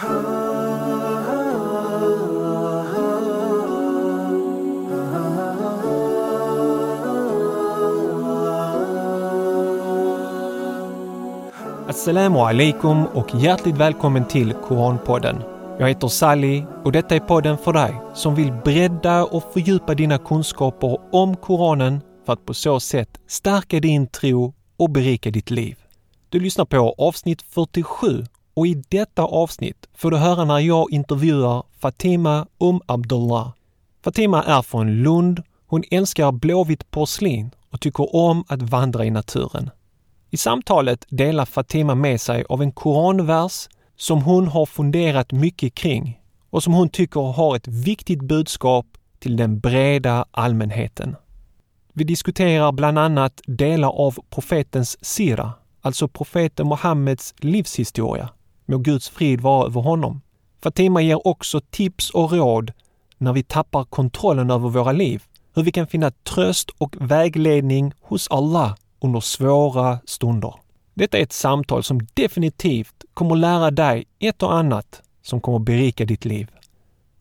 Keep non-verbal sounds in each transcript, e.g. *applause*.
Assalamu alaikum och hjärtligt välkommen till Koranpodden. Jag heter Sally och detta är podden för dig som vill bredda och fördjupa dina kunskaper om Koranen för att på så sätt stärka din tro och berika ditt liv. Du lyssnar på avsnitt 47 och i detta avsnitt får du höra när jag intervjuar Fatima Um Abdullah. Fatima är från Lund. Hon älskar blåvitt porslin och tycker om att vandra i naturen. I samtalet delar Fatima med sig av en koranvers som hon har funderat mycket kring och som hon tycker har ett viktigt budskap till den breda allmänheten. Vi diskuterar bland annat delar av profetens sira, alltså profeten Muhammeds livshistoria. Må Guds frid vara över honom. Fatima ger också tips och råd när vi tappar kontrollen över våra liv, hur vi kan finna tröst och vägledning hos Allah under svåra stunder. Detta är ett samtal som definitivt kommer lära dig ett och annat som kommer berika ditt liv.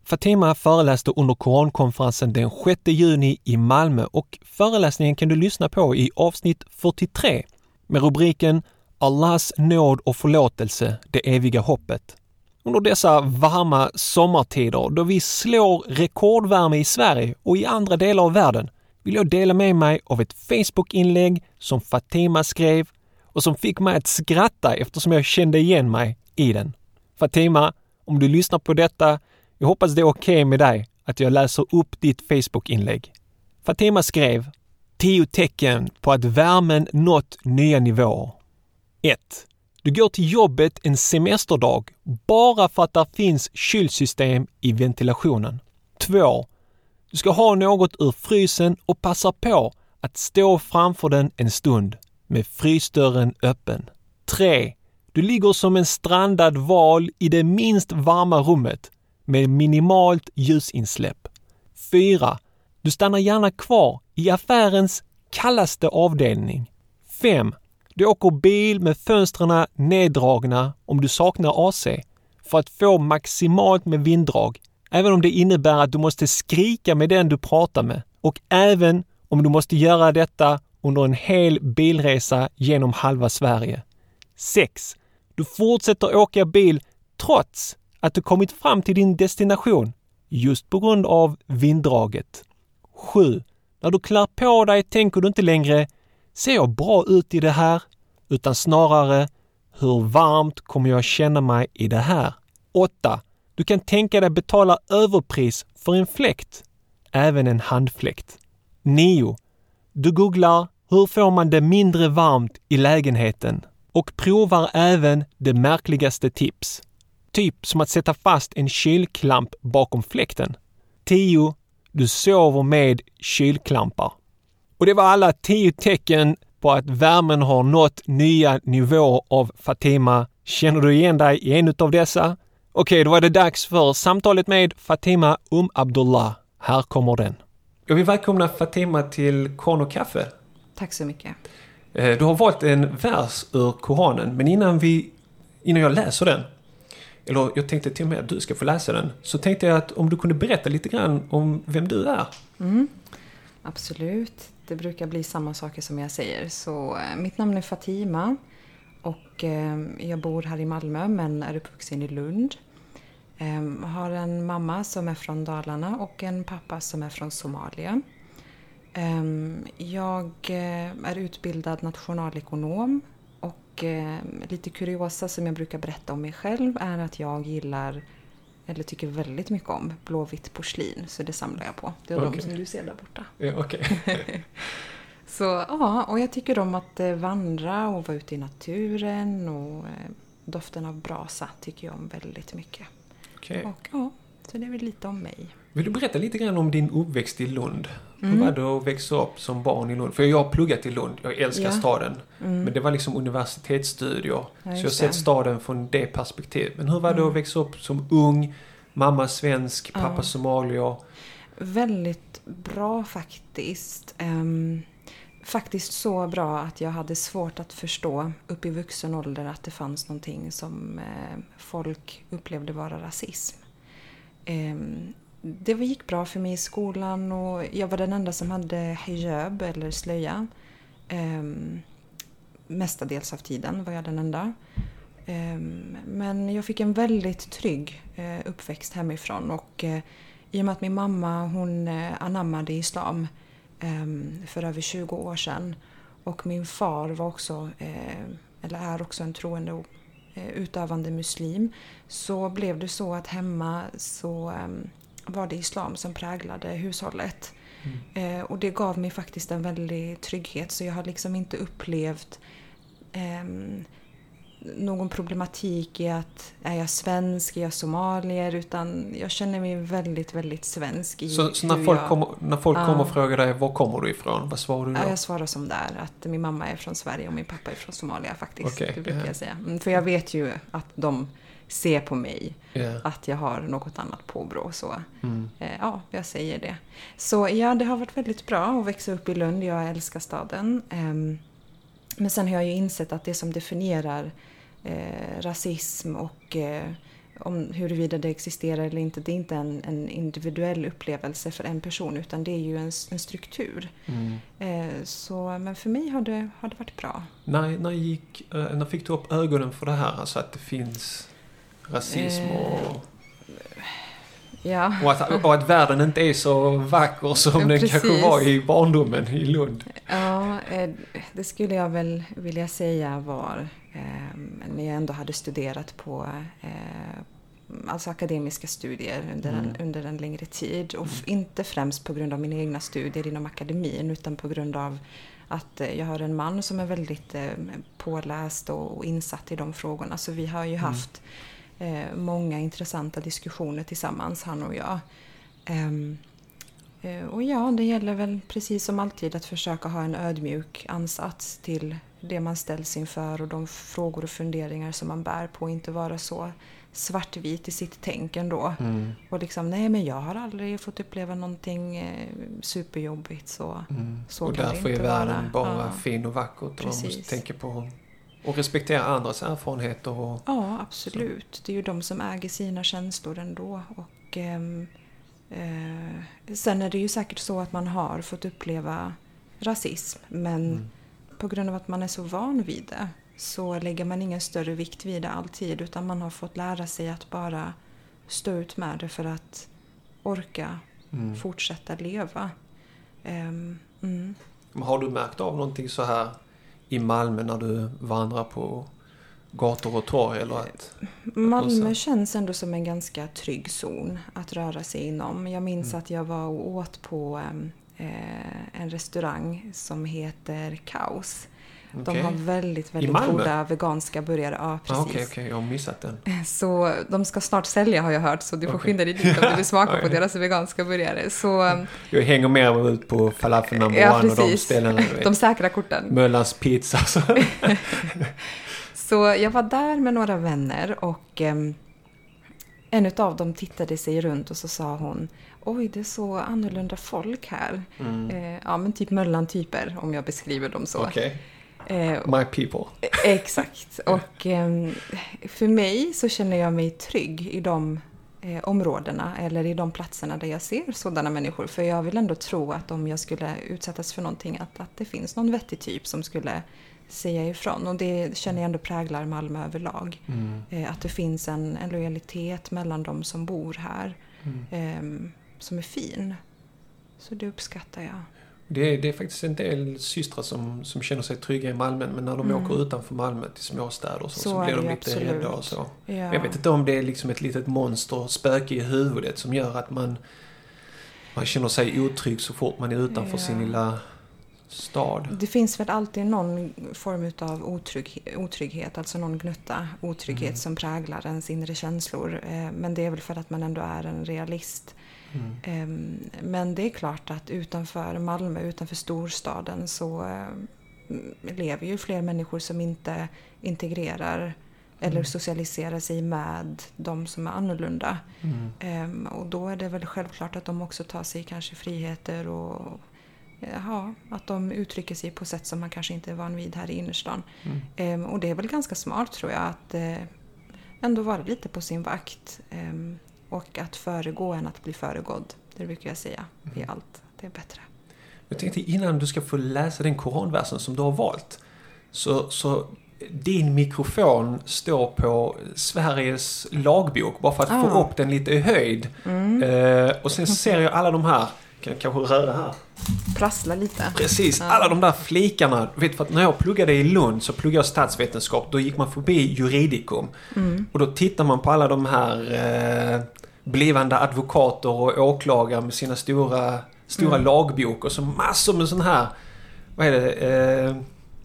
Fatima föreläste under Korankonferensen den 6 juni i Malmö och föreläsningen kan du lyssna på i avsnitt 43 med rubriken Allahs nåd och förlåtelse, det eviga hoppet. Under dessa varma sommartider då vi slår rekordvärme i Sverige och i andra delar av världen vill jag dela med mig av ett Facebook-inlägg som Fatima skrev och som fick mig att skratta eftersom jag kände igen mig i den. Fatima, om du lyssnar på detta, jag hoppas det är okej okay med dig att jag läser upp ditt Facebook-inlägg. Fatima skrev Tio tecken på att värmen nått nya nivåer. 1. Du går till jobbet en semesterdag bara för att det finns kylsystem i ventilationen. 2. Du ska ha något ur frysen och passa på att stå framför den en stund med frysdörren öppen. 3. Du ligger som en strandad val i det minst varma rummet med minimalt ljusinsläpp. 4. Du stannar gärna kvar i affärens kallaste avdelning. 5. Du åker bil med fönstren neddragna om du saknar AC för att få maximalt med vinddrag även om det innebär att du måste skrika med den du pratar med och även om du måste göra detta under en hel bilresa genom halva Sverige. 6. Du fortsätter åka bil trots att du kommit fram till din destination just på grund av vinddraget. 7. När du klär på dig tänker du inte längre “Ser jag bra ut i det här?” utan snarare “Hur varmt kommer jag känna mig i det här?” 8. Du kan tänka dig betala överpris för en fläkt, även en handfläkt. 9. Du googlar hur får man det mindre varmt i lägenheten och provar även det märkligaste tips. Typ som att sätta fast en kylklamp bakom fläkten. 10. Du sover med kylklampar. Och det var alla tio tecken på att värmen har nått nya nivåer av Fatima. Känner du igen dig i en av dessa? Okej, då är det dags för samtalet med Fatima Um Abdullah. Här kommer den. Jag vill välkomna Fatima till Korn och kaffe. Tack så mycket. Eh, du har valt en vers ur Koranen, men innan, vi, innan jag läser den, eller jag tänkte till och med att du ska få läsa den, så tänkte jag att om du kunde berätta lite grann om vem du är. Mm, absolut. Det brukar bli samma saker som jag säger. Så eh, mitt namn är Fatima och eh, jag bor här i Malmö men är uppvuxen i Lund. Jag har en mamma som är från Dalarna och en pappa som är från Somalia. Jag är utbildad nationalekonom och lite kuriosa som jag brukar berätta om mig själv är att jag gillar eller tycker väldigt mycket om blåvitt porslin, så det samlar jag på. Det är okay. de som du ser där borta. Ja, okay. *laughs* så ja, och jag tycker om att eh, vandra och vara ute i naturen och doften av brasa tycker jag om väldigt mycket. Okay. Och ja, så det är väl lite om mig. Vill du berätta lite grann om din uppväxt i Lund? Mm. Hur var det att växa upp som barn i Lund? För jag har pluggat i Lund, jag älskar ja. staden. Mm. Men det var liksom universitetsstudier. Ja, så jag har sett staden från det perspektivet. Men hur var det att mm. växa upp som ung? Mamma svensk, pappa ja. somalier. Väldigt bra faktiskt. Um, faktiskt så bra att jag hade svårt att förstå upp i vuxen ålder att det fanns någonting som eh, folk upplevde vara rasism. Eh, det gick bra för mig i skolan och jag var den enda som hade hijab eller slöja. Eh, mestadels av tiden var jag den enda. Ehm, men jag fick en väldigt trygg eh, uppväxt hemifrån och eh, i och med att min mamma hon eh, anammade islam ehm, för över 20 år sedan och min far var också, eller är också en troende utövande muslim så blev det så att hemma så ehm, var det islam som präglade hushållet. Mm. Och det gav mig faktiskt en väldig trygghet så jag har liksom inte upplevt någon problematik i att är jag svensk, är jag somalier? Utan jag känner mig väldigt, väldigt svensk. I så, så när folk, jag, kommer, när folk uh, kommer och frågar dig var kommer du ifrån? Vad svarar du då? Jag svarar som där, att min mamma är från Sverige och min pappa är från Somalia faktiskt. Okay, det brukar yeah. jag säga. Mm, för jag vet ju att de ser på mig yeah. att jag har något annat påbrå. Så mm. eh, ja, jag säger det. Så ja, det har varit väldigt bra att växa upp i Lund. Jag älskar staden. Um, men sen har jag ju insett att det som definierar eh, rasism och eh, om huruvida det existerar eller inte, det är inte en, en, individuell upplevelse för en person utan det är ju en, en struktur. Mm. Eh, så, men för mig har det, har det varit bra. När, när, gick, eh, när fick du upp ögonen för det här, alltså att det finns rasism och eh, Ja. Och, att, och att världen inte är så vacker som den kanske var i barndomen i Lund. Ja, eh, det skulle jag väl vilja säga var när jag ändå hade studerat på eh, alltså akademiska studier under, mm. en, under en längre tid. Och mm. inte främst på grund av mina egna studier inom akademin utan på grund av att jag har en man som är väldigt påläst och insatt i de frågorna. Så vi har ju mm. haft eh, många intressanta diskussioner tillsammans, han och jag. Um, och ja, det gäller väl precis som alltid att försöka ha en ödmjuk ansats till det man ställs inför och de frågor och funderingar som man bär på. Inte vara så svartvit i sitt tänk ändå. Mm. Och liksom, nej men jag har aldrig fått uppleva någonting eh, superjobbigt så, mm. så Och kan därför det inte är världen vara. bara ja. fin och vacker. Och man måste tänka på och respektera andras erfarenheter och... Ja, absolut. Så. Det är ju de som äger sina känslor ändå. Och, eh, eh, sen är det ju säkert så att man har fått uppleva rasism men mm. på grund av att man är så van vid det så lägger man ingen större vikt vid det alltid utan man har fått lära sig att bara stå ut med det för att orka mm. fortsätta leva. Um, mm. Har du märkt av någonting så här i Malmö när du vandrar på gator och torg? Eller att, Malmö känns ändå som en ganska trygg zon att röra sig inom. Jag minns mm. att jag var och åt på eh, en restaurang som heter Kaos. Okay. De har väldigt, väldigt goda veganska burgare. Ja, precis. Okej, ah, okej, okay, okay. jag har missat den. *laughs* Så de ska snart sälja har jag hört, så du får skynda dig dit om du vill *laughs* smaka på deras veganska burgare. Så, jag hänger mer ut på falafel number ja, one och de ställena. De säkra korten. Möllans pizza. *laughs* Så. jag var där med några vänner och um, en av dem tittade sig runt och så sa hon Oj, det är så annorlunda folk här. Mm. Eh, ja, men typ Möllan-typer om jag beskriver dem så. Okay. Eh, My people. Exakt. Och eh, för mig så känner jag mig trygg i de eh, områdena eller i de platserna där jag ser sådana människor. För jag vill ändå tro att om jag skulle utsättas för någonting att, att det finns någon vettig typ som skulle säga ifrån. Och det känner jag ändå präglar Malmö överlag. Mm. Eh, att det finns en, en, lojalitet mellan de som bor här mm. Ehm, som är fin. Så det uppskattar jag. Det är, det är faktiskt en del systrar som, som känner sig trygga i Malmö men när de mm. åker utanför Malmö till småstäder så, så, så blir de lite absolut. rädda och så. Ja. Jag vet inte om det är liksom ett litet monster, spöke i huvudet som gör att man, man känner sig otrygg så fort man är utanför ja. sin lilla stad. Det finns väl alltid någon form av otrygg, otrygghet, alltså någon gnutta otrygghet mm. som präglar ens inre känslor. Eh, men det är väl för att man ändå är en realist. Mm. Ehm, men det är klart att utanför Malmö, utanför storstaden så eh, lever ju fler människor som inte integrerar mm. eller socialiserar sig med de som är annorlunda. Mm. Ehm, och då är det väl självklart att de också tar sig kanske friheter och ja, att de uttrycker sig på sätt som man kanske inte är van vid här i innerstan. Mm. och det är väl ganska smart tror jag att ändå vara lite på sin vakt. och att föregå än att bli föregådd. Det brukar jag säga i mm. allt. Det är bättre. Jag tänkte innan du ska få läsa den koranversen som du har valt. Så, så din mikrofon står på Sveriges lagbok bara för att ah. få upp den lite i höjd. Mm. Eh, och sen ser jag alla de här, kan jag kanske röra här. Prassla lite. Precis, alla de där flikarna. Vet, för att när jag pluggade i Lund så pluggade jag statsvetenskap. Då gick man förbi juridikum. Mm. Och då tittar man på alla de här eh, blivande advokater och åklagare med sina stora, stora mm. lagbok och så massor med sån här, vad är det, eh,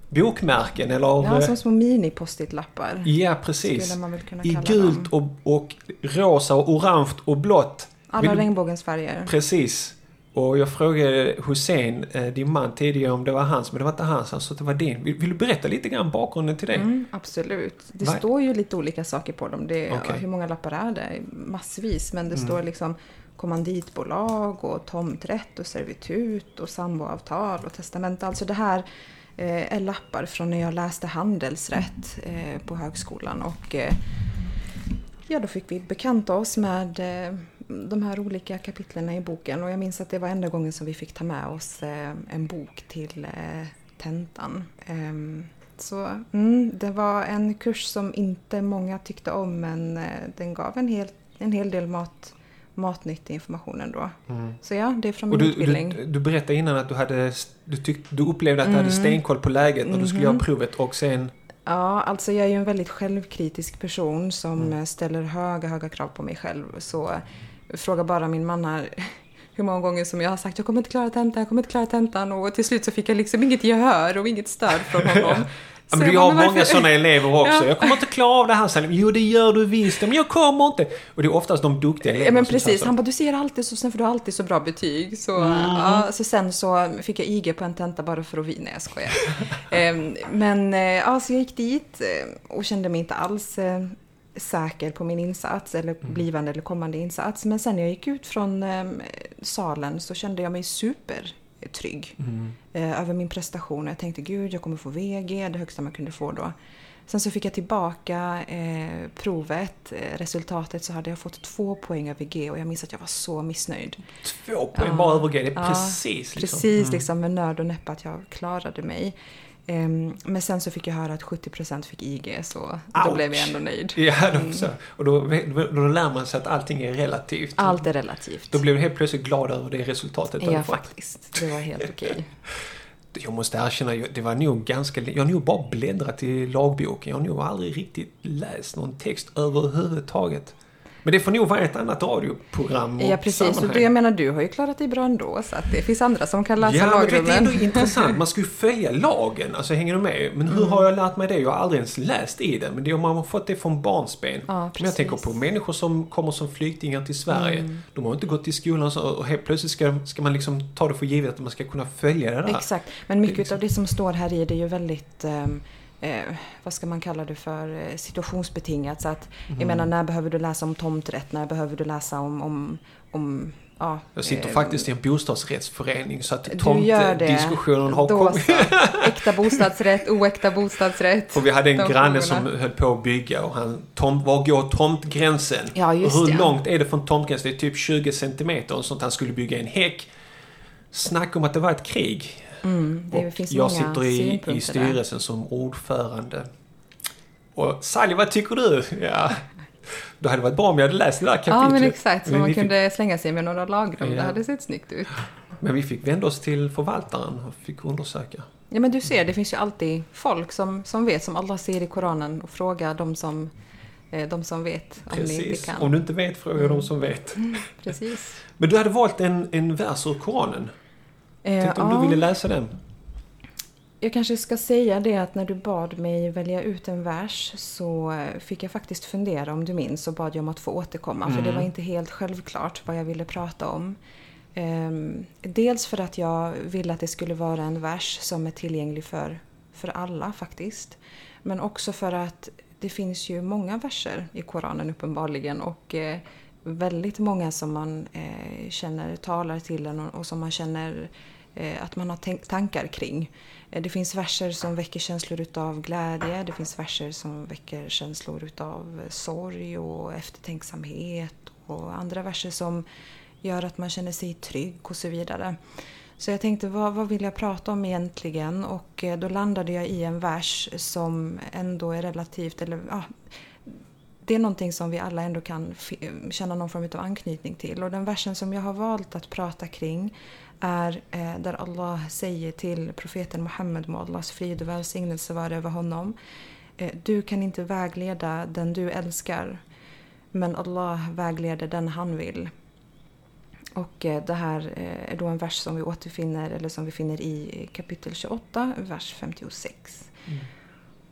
bokmärken eller... Ja, som små mini-post-it-lappar. Ja, precis. I gult och, och, rosa och orange och blått. Alla Vill, regnbågens färger. Precis. Och jag frågade Hussein, eh, din man, tidigare om det var hans, men det var inte hans. Han sa att det var din. Vill, vill du berätta lite grann bakgrunden till det? Mm, absolut. Det Va? står ju lite olika saker på dem. Det, okay. Hur många lappar är det? Massvis. Men det mm. står liksom kommanditbolag och tomträtt och servitut och samboavtal och testamente. Alltså det här eh, är lappar från när jag läste handelsrätt eh, på högskolan. Och ja, då fick vi bekanta oss med de här olika kapitlen i boken och jag minns att det var enda gången som vi fick ta med oss eh, en bok till eh, tentan. Ehm, så mm, det var en kurs som inte många tyckte om men eh, den gav en hel, en hel del mat, matnyttig information ändå. Mm. Så ja, det är från min du, utbildning. Du, du berättade innan att du, hade, du, tyck, du upplevde att du mm. hade stenkoll på läget när du skulle mm. göra provet och sen Ja, alltså jag är ju en väldigt självkritisk person som mm. ställer höga, höga krav på mig själv. Så fråga bara min man här *laughs* hur många gånger som jag har sagt jag kommer inte klara tentan, jag kommer inte klara tentan och till slut så fick jag liksom inget gehör och inget stöd från *laughs* honom. Ja, men vi har många sådana elever *laughs* också. Ja. Jag kommer inte klara av det här sen. Jo, det gör du visst. Men jag kommer inte. Och det är oftast de duktiga eleverna Ja, men precis. Han bara, du ser alltid så, sen får du alltid så bra betyg. Så, mm. ja, så sen så fick jag IG på en tenta bara för att vinna. Jag skojar. Ehm, men ja, så jag gick dit eh, och kände mig inte alls eh, säker på min insats eller mm. blivande eller kommande insats. Men sen när jag gick ut från eh, salen så kände jag mig supertrygg mm. eh, över min prestation. Jag tänkte gud, jag kommer få VG, det högsta man kunde få då. Sen så fick jag tillbaka eh, provet, eh, resultatet så hade jag fått två poäng över G och jag minns att jag var så missnöjd. Två poäng ja. bara över G, det är precis ja, liksom. Precis mm. liksom med nöd och näppe att jag klarade mig. Um, men sen så fick jag höra att 70% fick IG, så Ouch. då blev jag ändå nöjd. Ja, mm. och då, då, då lär man sig att allting är relativt. Allt är relativt. Då blev du helt plötsligt glad över det resultatet Ja, faktiskt. Det var helt okej. *laughs* Jag måste erkänna, det var nog ganska... Jag har nog bara bläddrat i lagboken. Jag har nog aldrig riktigt läst någon text överhuvudtaget. Men det får nog vara ett annat radioprogram Ja, precis. Och jag menar, du har ju klarat dig bra ändå. Så att det finns andra som kan läsa ja, lagrummen. Ja, det är ändå intressant. Man ska ju följa lagen. Alltså, hänger du med? Men hur mm. har jag lärt mig det? Jag har aldrig ens läst i den. Men det, man har fått det från barnsben. Ja, men jag tänker på människor som kommer som flyktingar till Sverige. Mm. De har inte gått i skolan så, och helt plötsligt ska, ska man liksom ta det för givet att man ska kunna följa det där. Exakt. Men mycket liksom. av det som står här i det är ju väldigt um, eh, vad ska man kalla det för, eh, situationsbetingat. Så att, mm. Jag menar, när behöver du läsa om tomträtt? När behöver du läsa om, om, om Ja, jag sitter eh, faktiskt i en bostadsrättsförening så att tomtdiskussionen har Då kommit. Äkta bostadsrätt, oäkta bostadsrätt. Och vi hade en granne frågorna. som höll på att bygga och han, tom, var går tomtgränsen? Ja, hur det. långt är det från tomtgränsen? Det är typ 20 centimeter och sånt. Han skulle bygga en häck. Snacka om att det var ett krig. Mm, det och finns jag sitter i, i styrelsen där. som ordförande. Och Sally, vad tycker du? Ja, då hade det varit bra om jag hade läst det där kapitlet. Ja, men exakt. Så men man kunde fick... slänga sig med några lagrum. Ja. Det hade sett snyggt ut. Men vi fick vända oss till förvaltaren och fick undersöka. Ja, men du ser, det finns ju alltid folk som, som vet, som Allah säger i Koranen, och fråga de som, eh, de som vet om Precis. ni inte kan. Om du inte vet, fråga mm. de som vet. Mm, precis. Men du hade valt en, en vers ur Koranen. Eh, Tänkte om ja. du ville läsa den? Jag kanske ska säga det att när du bad mig välja ut en vers så fick jag faktiskt fundera, om du minns, så bad jag om att få återkomma. Mm. För det mm. var inte helt självklart vad jag ville prata om. Um, dels för att jag ville att det skulle vara en vers som är tillgänglig för, för alla faktiskt. Men också för att det finns ju många verser i Koranen uppenbarligen och eh, väldigt många som man eh, känner talar till en och, och som man känner eh, Eh, att man har tankar kring. Eh, det finns verser som väcker känslor utav glädje, det finns verser som väcker känslor utav eh, sorg och eftertänksamhet och andra verser som gör att man känner sig trygg och så vidare. Så jag tänkte, vad, vad vill jag prata om egentligen? Och då landade jag i en vers som ändå är relativt, eller ja, det är någonting som vi alla ändå kan känna någon form av anknytning till. Och den versen som jag har valt att prata kring är eh, där Allah säger till profeten Muhammed, må Allahs frid och välsignelse vara över honom. Eh, du kan inte vägleda den du älskar, men Allah vägleder den han vill. Och eh, det här är då en vers som vi återfinner, eller som vi finner i kapitel 28, vers 56. Mm.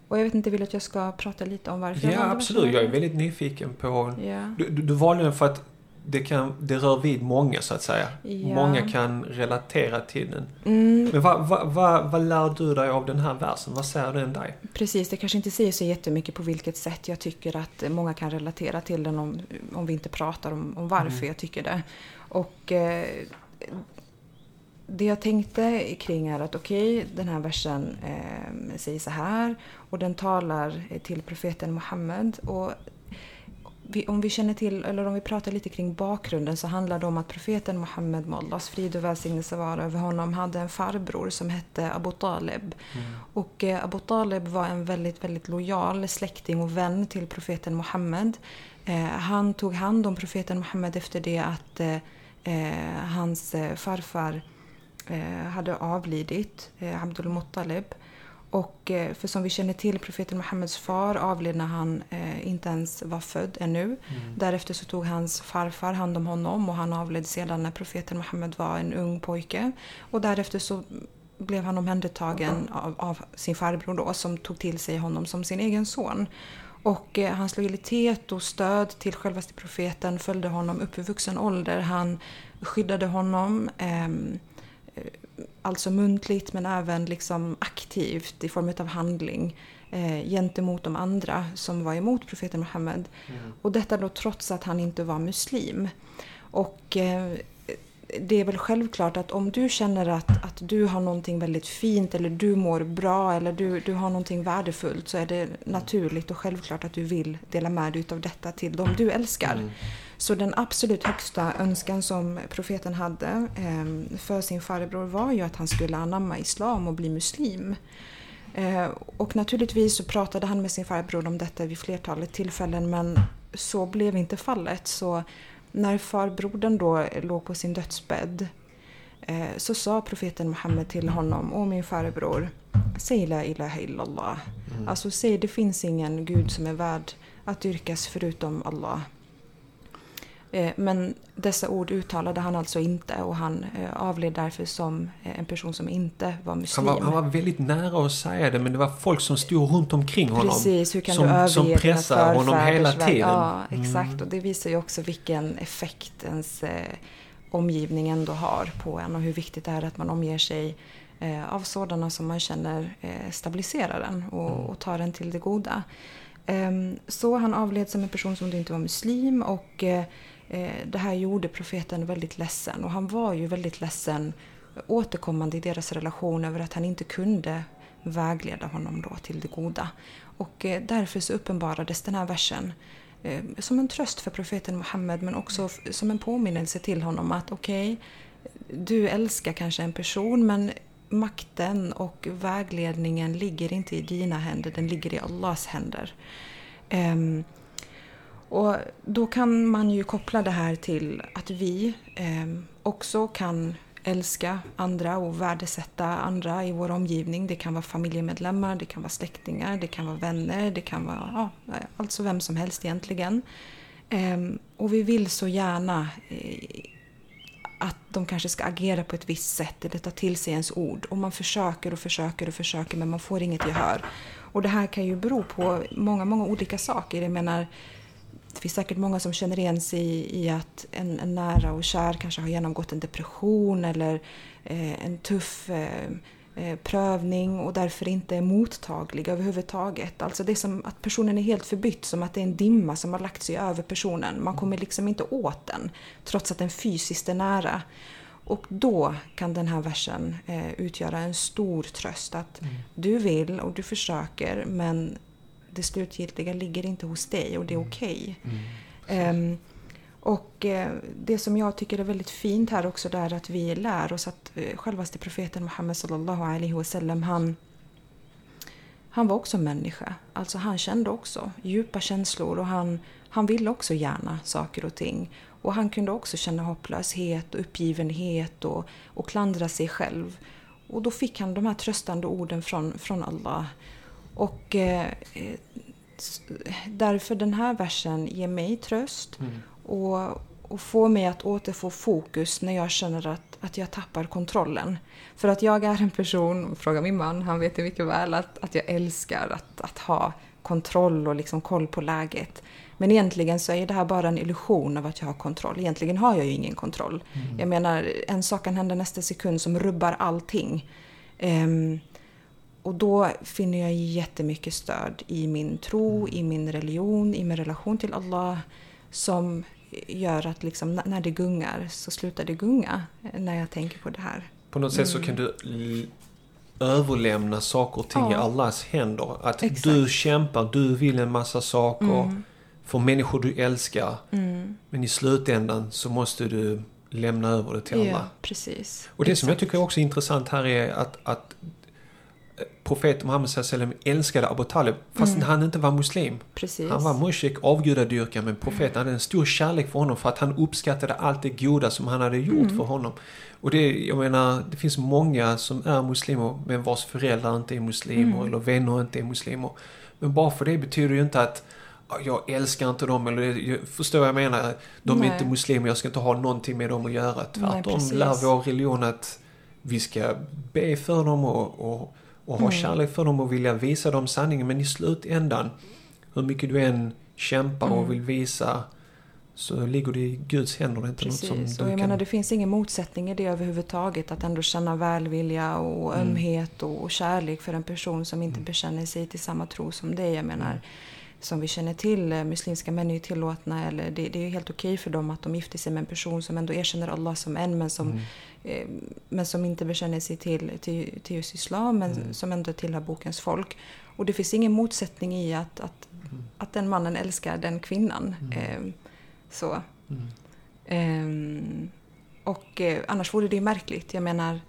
Och jag vet inte, vill att jag ska prata lite om varför Ja, absolut. Jag är väldigt nyfiken på... Ja. Du, du, du valde den för att det, kan, det rör vid många så att säga. Ja. Många kan relatera till den. Mm. Men vad, vad, vad, vad lär du dig av den här versen? Vad säger den dig? Precis, det kanske inte säger så jättemycket på vilket sätt jag tycker att många kan relatera till den om, om vi inte pratar om, om varför mm. jag tycker det. Och eh, det jag tänkte kring är att okej, okay, den här versen eh, säger så här och den talar till profeten Muhammed. Och vi, om vi känner till, eller om vi pratar lite kring bakgrunden så handlar det om att profeten Muhammed, må Allahs frid och välsignelse vara över honom, hade en farbror som hette Abu Talib. Mm. Och eh, Abu Talib var en väldigt, väldigt lojal släkting och vän till profeten Muhammed. Eh, han tog hand om profeten Muhammed efter det att eh, eh hans eh, farfar Eh, hade avlidit, eh, Abdul Muttalib. Och eh, för som vi känner till, profeten Muhammeds far avled när han inte ens var född ännu. Mm. Därefter så tog hans farfar hand om honom och han avled sedan när profeten Muhammed var en ung pojke. Och därefter så blev han omhändertagen av, av sin farbror då, som tog till sig honom som sin egen son. Och eh, hans lojalitet och stöd till självaste profeten följde honom upp i vuxen ålder. Han skyddade honom. Eh, Eh, alltså muntligt men även liksom aktivt i form av handling eh, gentemot de andra som var emot profeten Muhammed. Mm. Och detta då trots att han inte var muslim. Och eh, det är väl självklart att om du känner att, att du har någonting väldigt fint eller du mår bra eller du, du har någonting värdefullt så är det naturligt och självklart att du vill dela med dig av detta till dem du älskar. Mm. Så den absolut högsta önskan som profeten hade eh, för sin farbror var ju att han skulle anamma islam och bli muslim. Eh, och naturligtvis så pratade han med sin farbror om detta vid flertalet tillfällen men så blev inte fallet. Så när farbrodern då låg på sin dödsbädd eh, så sa profeten Muhammed till honom, Åh min farbror, säg la ilaha illallah. Mm. Alltså säg det finns ingen gud som är värd att dyrkas förutom Allah. Eh, men dessa ord uttalade han alltså inte och han eh, avled därför som eh, en person som inte var muslim. Han var, han var väldigt nära att säga det men det var folk som stod runt omkring honom. Precis, hur kan som, du överge som pressade honom hela tiden. Ja, exakt. Mm. Och det visar ju också vilken effekt ens eh, omgivning ändå har på en och hur viktigt det är att man omger sig eh, av sådana som man känner eh, stabiliserar en och, mm. och tar en till det goda. Ehm, så han avled som en person som inte var muslim och Eh, det här gjorde profeten väldigt ledsen och han var ju väldigt ledsen återkommande i deras relation över att han inte kunde vägleda honom då till det goda. Och eh, därför så uppenbarades den här versen eh, som en tröst för profeten Muhammed men också som en påminnelse till honom att okej, okay, du älskar kanske en person men makten och vägledningen ligger inte i dina händer, den ligger i Allahs händer. Um, och då kan man ju koppla det här till att vi um, också kan älska andra och värdesätta andra i vår omgivning. Det kan vara familjemedlemmar, det kan vara släktingar, det kan vara vänner, det kan vara ja, alltså vem som helst egentligen. Um, och vi vill så gärna eh, att de kanske ska agera på ett visst sätt eller ta till sig ens ord. Och man försöker och försöker och försöker men man får inget gehör. Och det här kan ju bero på många, många olika saker. Jag menar, det finns säkert många som känner igen sig i, i att en, en, nära och kär kanske har genomgått en depression eller eh, en tuff eh, prövning och därför inte är mottaglig överhuvudtaget. Alltså det är som att personen är helt förbytt, som att det är en dimma som har lagt sig över personen. Man kommer liksom inte åt den, trots att den fysiskt är nära. Och då kan den här versen eh, utgöra en stor tröst. Att Mm. du vill och du försöker men det slutgiltiga ligger inte hos dig och det är Mm. okej. Mm. Ehm, och eh, det som jag tycker är väldigt fint här också det är att vi lär oss att eh, självaste profeten Muhammed sallallahu alaihi wasallam han han var också människa. Alltså han kände också djupa känslor och han, han ville också gärna saker och ting. Och han kunde också känna hopplöshet och uppgivenhet och, och klandra sig själv. Och då fick han de här tröstande orden från, från Allah. Och eh, eh därför den här versen ger mig tröst Mm och, och får mig att återfå fokus när jag känner att, att jag tappar kontrollen. För att jag är en person, fråga min man, han vet det mycket väl, att, att jag älskar att, att ha kontroll och liksom koll på läget. Men egentligen så är det här bara en illusion av att jag har kontroll. Egentligen har jag ju ingen kontroll. Mm. Jag menar, en sak kan hända nästa sekund som rubbar allting. Ehm, och då finner jag jättemycket stöd i min tro, i min religion, i min relation till Allah som gör att liksom, när det gungar så slutar det gunga eh, när jag tänker på det här. På något sätt så kan du överlämna saker och ting i Ja. Allahs händer. Att Exakt. du kämpar, du vill en massa saker Mm. för människor du älskar. Mm. Men i slutändan så måste du lämna över det till Allah. Ja, precis. Och det som jag Exakt. tycker också är intressant här är att, att profeten Muhammed sallam älskade Abu Talib fast Mm. han inte var muslim. Precis. Han var mushrik, avgudadyrkare, men profeten hade en stor kärlek för honom för att han uppskattade allt det goda som han hade gjort Mm. för honom. Och det, jag menar, det finns många som är muslimer men vars föräldrar inte är muslimer Mm. eller vänner inte är muslimer. Men bara för det betyder ju inte att "Ja, jag älskar inte dem eller jag förstår vad jag menar. De är Nej. inte muslimer, jag ska inte ha någonting med dem att göra. Tvärtom precis. lär vår religion att vi ska be för dem och, och, och ha Mm. kärlek för dem och vilja visa dem sanningen. Men i slutändan, hur mycket du än kämpar och Mm. vill visa så ligger det i Guds händer. Det är inte något som Precis, du och jag kan... menar det finns ingen motsättning i det överhuvudtaget. Att ändå känna välvilja och Mm. ömhet och kärlek för en person som inte Mm. bekänner sig till samma tro som dig. Jag menar, Mm. som vi känner till, eh, muslimska män är ju tillåtna, eller det, det är ju helt okej för dem att de gifter sig med en person som ändå erkänner Allah som en, men som, Mm. Eh, men som inte bekänner sig till, till, till just islam, men Mm. som ändå tillhör bokens folk. Och det finns ingen motsättning i att, att, Mm. att den mannen älskar den kvinnan. Mm. Eh, så. Mm. Ehm, och eh, annars vore det ju märkligt. Jag menar,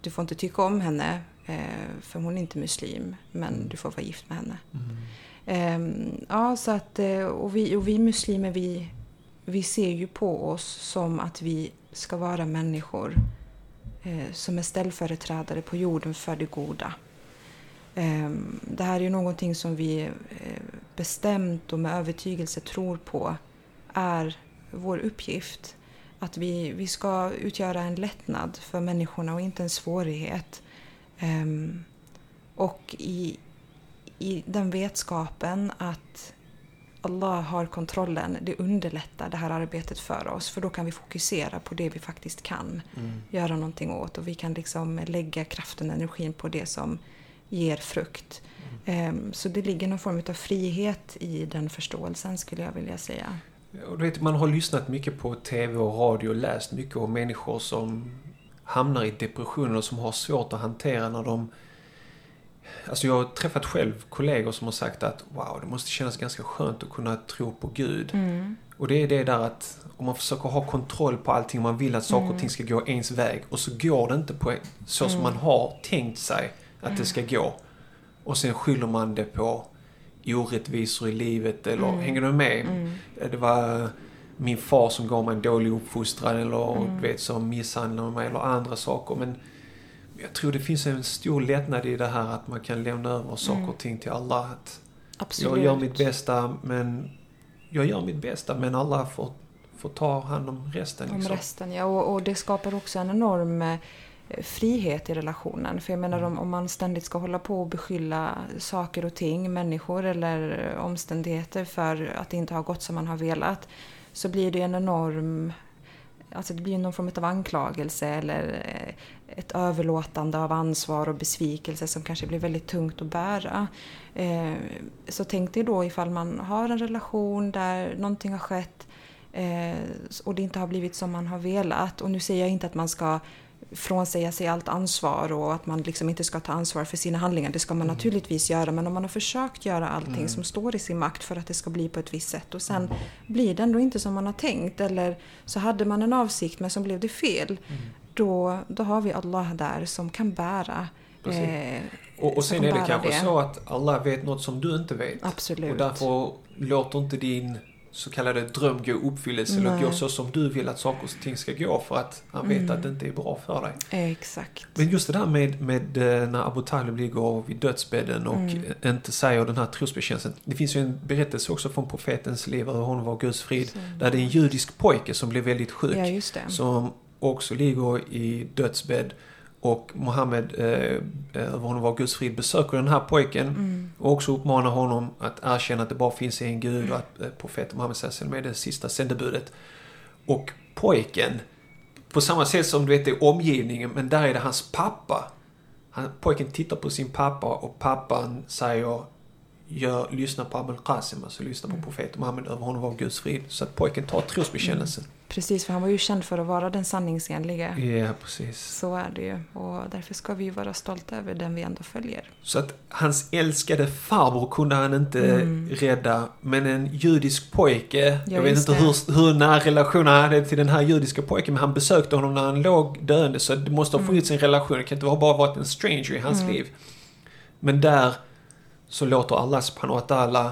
du får inte tycka om henne eh, för hon är inte muslim, men Mm. du får vara gift med henne. Mm. Ehm, ja, så att, och, vi, och vi muslimer, vi, vi ser ju på oss som att vi ska vara människor eh, som är ställföreträdare på jorden för det goda. Eh, det här är ju någonting som vi eh, bestämt och med övertygelse tror på är vår uppgift. Att vi, vi ska utgöra en lättnad för människorna och inte en svårighet. Ehm, och i, i den vetskapen att Allah har kontrollen, det underlättar det här arbetet för oss. För då kan vi fokusera på det vi faktiskt kan Mm. göra någonting åt. Och vi kan liksom lägga kraften och energin på det som ger frukt. Ehm, Så det ligger någon form av frihet i den förståelsen skulle jag vilja säga. Och du vet, man har lyssnat mycket på TV och radio och läst mycket om människor som hamnar i depressioner och som har svårt att hantera när de... Alltså jag har träffat själv kollegor som har sagt att wow, det måste kännas ganska skönt att kunna tro på Gud. Mm. Och det är det där att om man försöker ha kontroll på allting och man vill att saker och Mm. ting ska gå ens väg och så går det inte på så som Mm. man har tänkt sig att det Mm. ska gå. Och sen skyller man det på orättvisor i livet eller Mm. hänger du med? Mm. Det var min far som gav mig en dålig uppfostran eller Mm. du vet, som misshandlade mig eller andra saker. Men jag tror det finns en stor lättnad i det här att man kan lämna över saker Mm. och ting till alla. Att Absolut. jag gör mitt bästa men jag gör mitt bästa men alla får, får ta hand om resten. Om Liksom. resten, ja. Och, och det skapar också en enorm eh, frihet i relationen. För jag menar Mm. om, om man ständigt ska hålla på och beskylla saker och ting, människor eller omständigheter för att det inte har gått som man har velat. Så blir det en enorm Alltså det blir någon form av anklagelse eller eh, ett överlåtande av ansvar och besvikelse som kanske blir väldigt tungt att bära. Eh, så tänk dig då ifall man har en relation där någonting har skett eh, och det inte har blivit som man har velat. Och nu säger jag inte att man ska frånsäga sig allt ansvar och att man liksom inte ska ta ansvar för sina handlingar. Det ska man mm. naturligtvis göra men om man har försökt göra allting mm. som står i sin makt för att det ska bli på ett visst sätt och sen mm. blir det ändå inte som man har tänkt eller så hade man en avsikt men så blev det fel. Mm. Då, då har vi Allah där som kan bära eh, och, och sen är det kanske det. så att Allah vet något som du inte vet. Absolut. Och därför låter inte din så kallade dröm gå uppfyllelse eller gå så som du vill att saker och ting ska gå för att han vet mm. att det inte är bra för dig. Exakt. Men just det där med, med eh, när Abu Talib ligger vid dödsbädden och mm. inte säger den här trosbekännelsen. Det finns ju en berättelse också från profetens liv, hur hon var Guds frid, så. där det är en judisk pojke som blir väldigt sjuk. Ja. Som också ligger i dödsbädd och Mohammed, eh, över honom var Guds frid, besöker den här pojken mm. och också uppmanar honom att erkänna att det bara finns en gud och att eh, profeten Muhammed Sassim är det sista sändebudet. Och pojken, på samma sätt som du vet det omgivningen, men där är det hans pappa. Han, pojken tittar på sin pappa och pappan säger gör, lyssna på Abul Qasim, alltså lyssna på mm. profeten Muhammed, över honom var Guds frid. Så att pojken tar trosbekännelsen. Mm. Precis, för han var ju känd för att vara den sanningsenliga. Ja, precis. Så är det ju. Och därför ska vi ju vara stolta över den vi ändå följer. Så att hans älskade farbror kunde han inte mm. rädda, men en judisk pojke, ja, jag vet inte hur, hur nära relation han hade till den här judiska pojken, men han besökte honom när han låg döende, så det måste ha mm. funnits en relation. Det kan inte bara varit en stranger i hans mm. liv. Men där så låter Allah subhanahu wa ta'ala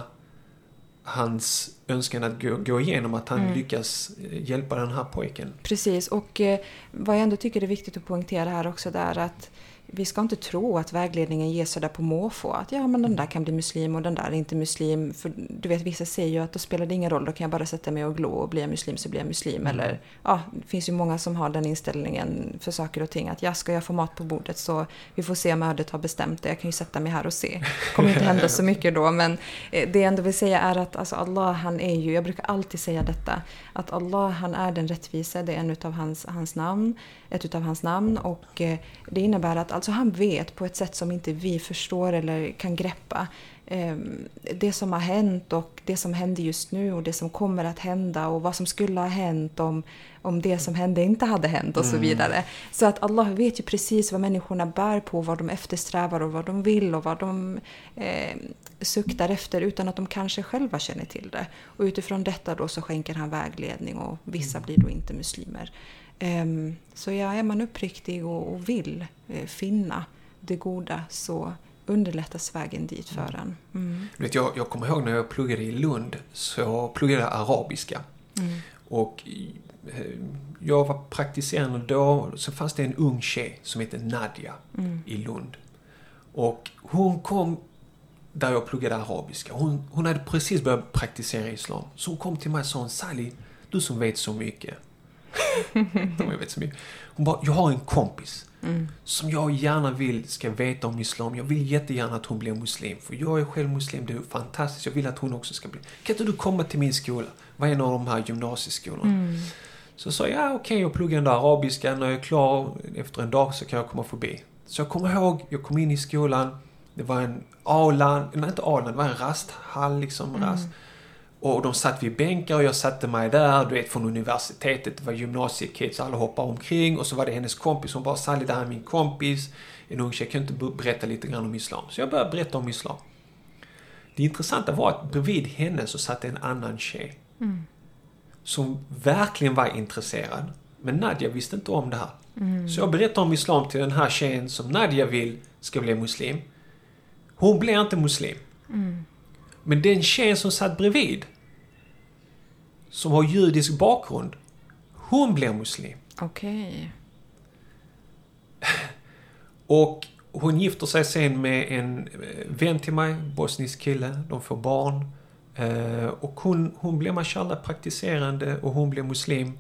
hans önskan att gå, gå igenom, att han mm. lyckas eh, hjälpa den här pojken. Precis, och eh, vad jag ändå tycker är viktigt att poängtera här också där att vi ska inte tro att vägledningen ges sådär på måfå. Att ja, men den där kan bli muslim och den där är inte muslim. För du vet, vissa säger ju att då spelar det ingen roll, då kan jag bara sätta mig och glo och blir jag muslim så blir jag muslim. Mm. Eller ja, det finns ju många som har den inställningen för saker och ting. Att ja, ska jag få mat på bordet så vi får se om ödet har bestämt det. Jag kan ju sätta mig här och se. Det kommer inte hända så mycket då. Men eh, det jag ändå vill säga är att alltså Allah, han är ju, jag brukar alltid säga detta, att Allah, han är den rättvisa. Det är en utav hans, hans namn, ett utav hans namn. Och eh, det innebär att Alltså han vet på ett sätt som inte vi förstår eller kan greppa. Ehm, det som har hänt och det som händer just nu och det som kommer att hända och vad som skulle ha hänt om, om det som hände inte hade hänt och så mm. vidare. Så att Allah vet ju precis vad människorna bär på, vad de eftersträvar och vad de vill och vad de eh, suktar efter utan att de kanske själva känner till det. Och utifrån detta då så skänker han vägledning och vissa blir då inte muslimer. Ehm, så ja, är man uppriktig och vill eh, finna det goda så underlättas vägen dit för en. Mm. Jag, jag kommer ihåg när jag pluggade i Lund så pluggade jag arabiska. Mm. Och eh, jag var praktiserande då. Så fanns det en ung tjej som hette Nadja mm. i Lund. Och hon kom där jag pluggade arabiska. Hon, hon hade precis börjat praktisera islam. Så hon kom till mig och sa Sally, du som vet så mycket jag vet så mycket. Hon bara, jag har en kompis mm. som jag gärna vill ska veta om islam. Jag vill jättegärna att hon blir muslim. För jag är själv muslim, det är fantastiskt. Jag vill att hon också ska bli. Kan inte du komma till min skola? Vad är en av de här gymnasieskolorna? Mm. Så sa jag, ja okej, okay, jag pluggar ändå arabiska. När jag är klar efter en dag så kan jag komma förbi. Så jag kommer ihåg, jag kom in i skolan. Det var en aula, nej inte aula, det var en rasthall liksom. Mm. Rast. Och de satt vid bänkar och jag satte mig där, du vet från universitetet, det var gymnasiekids, alla hoppade omkring och så var det hennes kompis, hon bara Sally det här är min kompis, en ung tjej, kan inte berätta lite grann om Islam? Så jag började berätta om Islam. Det intressanta var att bredvid henne så satt en annan tjej. Mm. Som verkligen var intresserad. Men Nadja visste inte om det här. Mm. Så jag berättade om Islam till den här tjejen som Nadja vill ska bli muslim. Hon blev inte muslim. Mm. Men den tjejen som satt bredvid, som har judisk bakgrund, hon blir muslim. Okej. Okay. *laughs* Och hon gifter sig sen med en eh, vän till mig, bosnisk kille. De får barn. Eh, och hon, hon blev mashallah praktiserande och hon blev muslim.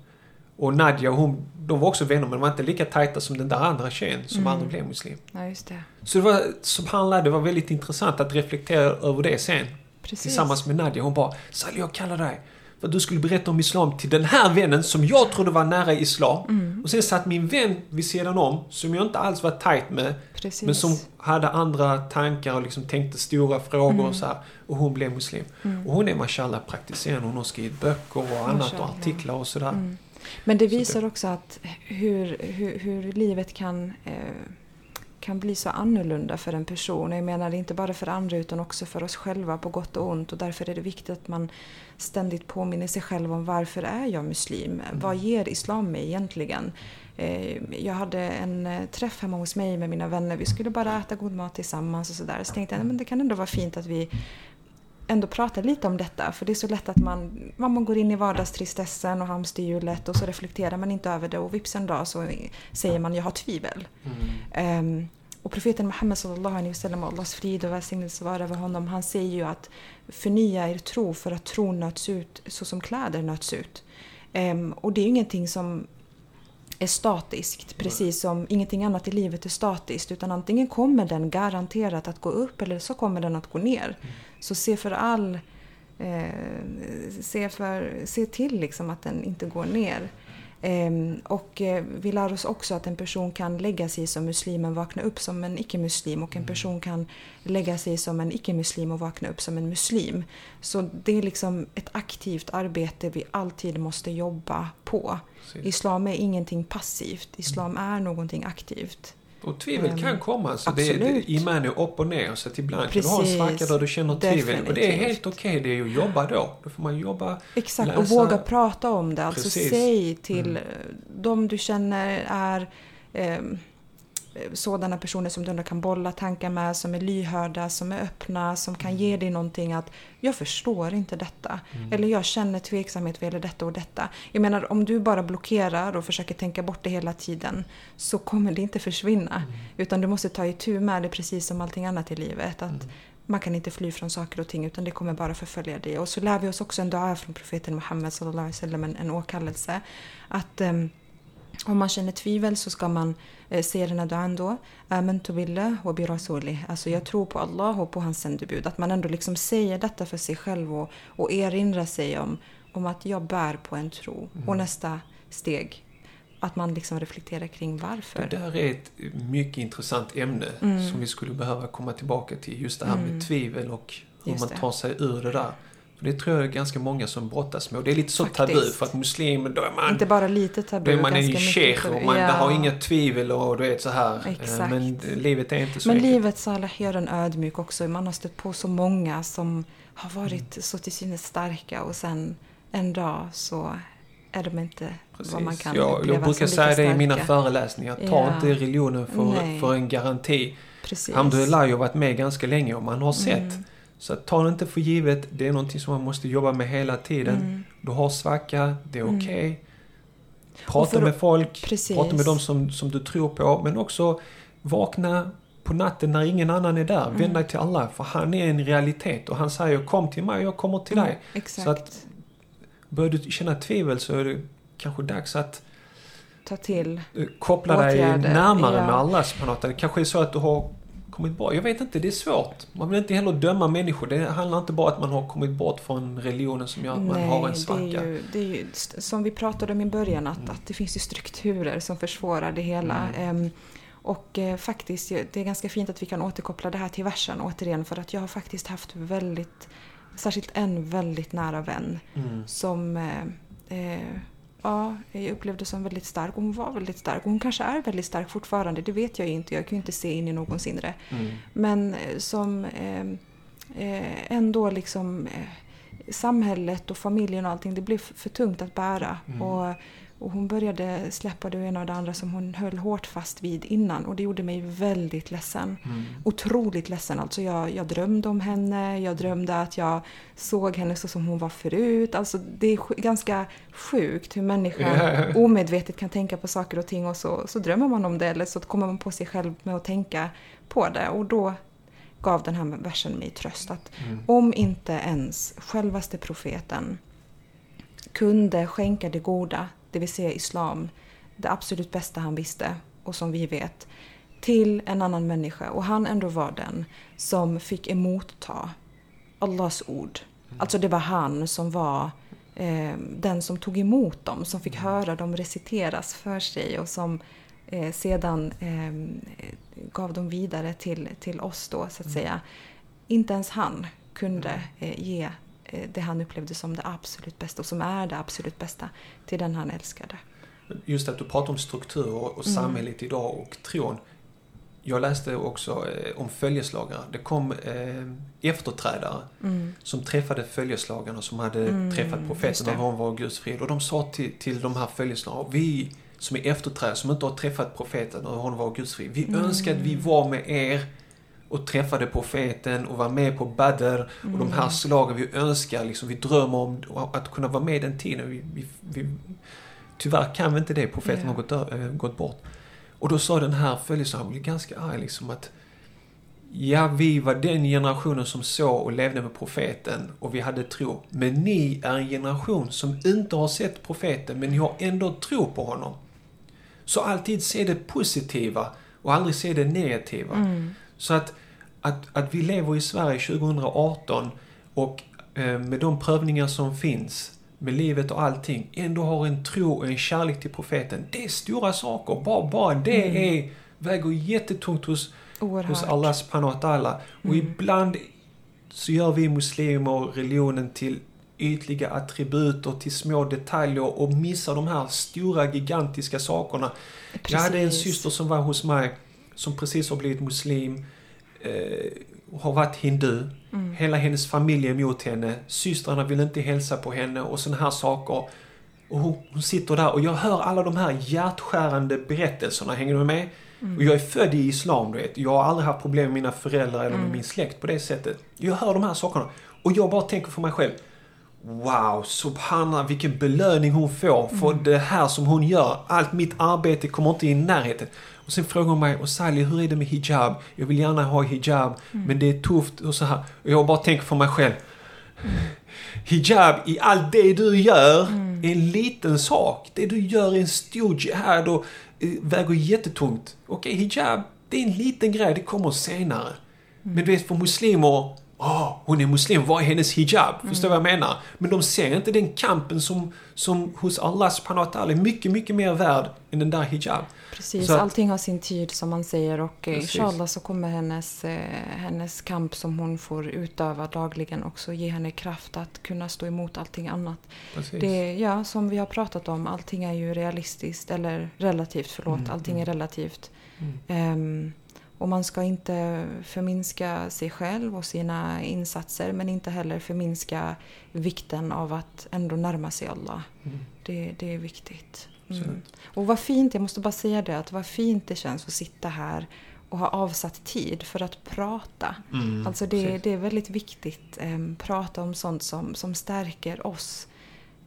Och Nadja hon, de var också vänner men de var inte lika tajta som den där andra tjejen som mm. aldrig blev muslim. Ja, just det. Så det var, subhanallah, det var väldigt intressant att reflektera över det sen. Precis. Tillsammans med Nadja. Hon bara, Sally jag kallar dig. för att du skulle berätta om Islam till den här vännen som jag trodde var nära Islam. Mm. Och sen satt min vän vid sidan om, som jag inte alls var tajt med, Precis. men som hade andra tankar och liksom tänkte stora frågor Mm. och så här. Och hon blev muslim. Och hon är mashallah praktiserande, hon har skrivit böcker och annat och Mashallah. artiklar och sådär. Mm. Men det Så visar också att hur, hur, hur livet kan, eh, kan bli så annorlunda för en person. Jag menar inte bara för andra utan också för oss själva på gott och ont. Och därför är det viktigt att man ständigt påminner sig själv om varför är jag muslim? Vad ger islam mig egentligen? Eh, Jag hade en eh, träff hemma hos mig med mina vänner. Vi skulle bara äta god mat tillsammans och sådär. Så tänkte jag men det kan ändå vara fint att vi ändå prata lite om detta. För det är så lätt att man, man går in i vardagstristessen och hamsterhjulet och så reflekterar man inte över det och vips en dag så säger man jag har tvivel. Mm. Ehm, och profeten Muhammed sallallahu alaihi wasallam, Allahs frid och välsignelse vara över honom, han säger ju att förnya er tro för att tron nöts ut så som kläder nöts ut. Ehm, och det är ju ingenting som är statiskt, precis som ingenting annat i livet är statiskt. Utan antingen kommer den garanterat att gå upp eller så kommer den att gå ner. Så se för all... Eh, se, för, se till liksom att den inte går ner. Ehm, och eh, vi lär oss också att en person kan lägga sig som muslim men vakna upp som en icke-muslim. Och en person kan lägga sig som en icke-muslim och vakna upp som en muslim. Så det är liksom ett aktivt arbete vi alltid måste jobba på. Precis. Islam är ingenting passivt. Islam är någonting aktivt. Och tvivel kan komma. Så det, det, iman är upp och ner. Så att ibland kan du ha en Precis. svacka där du känner tvivel. Och det är helt okej. Det är att jobba då. Då får man jobba. Exakt, och läsa- våga prata om det. Alltså Precis. säg till Mm. de du känner är ehm, sådana personer som du ändå kan bolla tankar med, som är lyhörda, som är öppna, som kan ge dig någonting att jag förstår inte detta. Eller jag känner tveksamhet vad gäller detta och detta. Jag menar om du bara blockerar och försöker tänka bort det hela tiden så kommer det inte försvinna. Utan du måste ta itu med det precis som allting annat i livet. Att man kan inte fly från saker och ting utan det kommer bara förfölja dig. Och så lär vi oss också en dua från profeten Muhammed sallallahu alaihi wasallam, en, en åkallelse. Att ehm, om man känner tvivel så ska man eh, säga den här duan då. Amantu billah wa bi rasulih. Alltså jag tror på Allah och på hans sändebud. Att man ändå liksom säger detta för sig själv och, och erinrar sig om, om att jag bär på en tro. Och nästa steg, att man liksom reflekterar kring varför. Det där är ett mycket intressant ämne Mm. som vi skulle behöva komma tillbaka till. Just det här med tvivel och hur man tar sig ur det där. För det tror jag är ganska många som brottas med. Och det är lite så tabu Faktiskt. för att muslimer, då är man, Inte bara lite då tabu, är man en sheikh tabu. och man Ja. har inga tvivel och du vet så här. Eh, Exakt. Men livet är inte så Men enkelt. livet Saleh gör en ödmjuk också. Man har stött på så många som har varit Mm. så till synes starka och sen en dag så är de inte vad man kan uppleva jag brukar säga det i mina starka. föreläsningar. Ta Ja. inte religionen för, Nej. för en garanti. Precis. Alhamdulillah, jag har varit med ganska länge och man har sett. Mm. Så ta det inte för givet. Det är någonting som man måste jobba med hela tiden. Mm. Du har svacka, det är okej. Och Prata för- med folk, Precis. prata med dem som, som du tror på. Men också vakna på natten när ingen annan är där. Mm. Vänd dig till Allah, för han är en realitet. Och han säger kom till mig, jag kommer till dig. Mm, Exakt. Så att börjar du känna tvivel så är det kanske dags att Ta till. eh, koppla dig Åtgärder, närmare ja. med wa ta'ala. Det kanske är så att du har kommit bort. Jag vet inte, det är svårt. Man vill inte heller döma människor. Det handlar inte bara om att man har kommit bort från religionen som gör att man har en svacka. det är, ju, det är ju som vi pratade om i början att, att det finns ju strukturer som försvårar det hela. Ehm, och eh, faktiskt, det är ganska fint att vi kan återkoppla det här till versen återigen för att jag har faktiskt haft väldigt, särskilt en väldigt nära vän Mm. som eh, eh, ja, jag upplevde som väldigt stark. Och hon var väldigt stark. Hon kanske är väldigt stark fortfarande, det vet jag inte. Jag kan ju inte se in i någons inre. Mm. Men eh, som eh, eh, ändå liksom eh, samhället och familjen och allting, det blev för tungt att bära. Mm. Och, och hon började släppa det ena och det andra som hon höll hårt fast vid innan. Och det gjorde mig väldigt ledsen. Mm. Otroligt ledsen. Alltså jag, jag drömde om henne, jag drömde att jag såg henne så som hon var förut. Alltså det är ganska sjukt hur människan omedvetet kan tänka på saker och ting och så, så drömmer man om det eller så kommer man på sig själv med att tänka på det. Och då gav den här versen mig tröst att Mm. om inte ens självaste profeten kunde skänka det goda, det vill säga islam, det absolut bästa han visste och som vi vet, till en annan människa och han ändå var den som fick emotta Allahs ord. Alltså det var han som var eh, den som tog emot dem, som fick höra dem reciteras för sig och som eh, sedan eh, gav dem vidare till, till oss då så att mm. säga. Inte ens han kunde eh, ge det han upplevde som det absolut bästa och som är det absolut bästa till den han älskade. Just att du pratar om struktur och mm. samhället idag och tron. Jag läste också eh, om följeslagare. Det kom eh, efterträdare mm. som träffade följeslagarna som hade mm, träffat profeten när hon var Guds frid. Och de sa till, till de här följeslagarna, vi som är efterträdare, som inte har träffat profeten när hon var Guds frid. Vi mm. önskar att vi var med er och träffade profeten och var med på Badr och de här mm. slagen. Vi önskar, liksom, vi drömmer om att kunna vara med i den tiden. Vi, vi, vi, tyvärr kan vi inte det, profeten har gått, äh, gått bort. Och då sa den här följeslagaren, blev ganska arg liksom att Ja, vi var den generationen som såg och levde med profeten och vi hade tro. Men ni är en generation som inte har sett profeten men ni har ändå tro på honom. Så alltid se det positiva och aldrig se det negativa. Mm. Så att, att, att vi lever i Sverige 2018 och eh, med de prövningar som finns med livet och allting, ändå har en tro och en kärlek till profeten. Det är stora saker. Bara, bara det mm. är, väger jättetungt hos, hos Allah subhanahu wa ta'ala. Och mm. ibland så gör vi muslimer religionen till ytliga attributer till små detaljer och missar de här stora gigantiska sakerna. Precis. Jag hade en syster som var hos mig som precis har blivit muslim, eh, har varit hindu. Mm. Hela hennes familj är emot henne. Systrarna vill inte hälsa på henne och såna här saker. Och hon, hon, sitter där och jag hör alla de här hjärtskärande berättelserna. Hänger du med? Mm. Och jag är född i Islam, du vet. Jag har aldrig haft problem med mina föräldrar eller med mm. min släkt på det sättet. Jag hör de här sakerna. Och jag bara tänker för mig själv. Wow, subhanallah vilken belöning hon får för mm. det här som hon gör. Allt mitt arbete kommer inte i närheten. Och sen frågar hon mig, och Sally hur är det med hijab? Jag vill gärna ha hijab, mm. men det är tufft och så här. Och jag bara tänker för mig själv. Mm. *laughs* Hijab i allt det du gör mm. är en liten sak. Det du gör är en stor jihad och väger jättetungt. Okej, hijab, det är en liten grej, det kommer senare. Mm. Men du vet, för muslimer oh, hon är muslim, vad är hennes hijab? Mm. Förstår du vad jag menar? Men de ser inte den kampen som, som hos Allah subhanahu wa ta'ala är mycket, mycket mer värd än den där hijab. Precis, så, allting har sin tid som man säger och eh, precis. inshallah så kommer hennes, eh, hennes kamp som hon får utöva dagligen också ge henne kraft att kunna stå emot allting annat. Precis. Det, ja, som vi har pratat om, allting är ju realistiskt, eller relativt, förlåt, mm, allting är mm. relativt. Mm. Um, och man ska inte förminska sig själv och sina insatser men inte heller förminska vikten av att ändå närma sig Allah. Mm. Det, det är viktigt. Mm. Och vad fint, jag måste bara säga det, att vad fint det känns att sitta här och ha avsatt tid för att prata. Mm, alltså det, det, är väldigt viktigt. Eh, prata om sånt som, som stärker oss.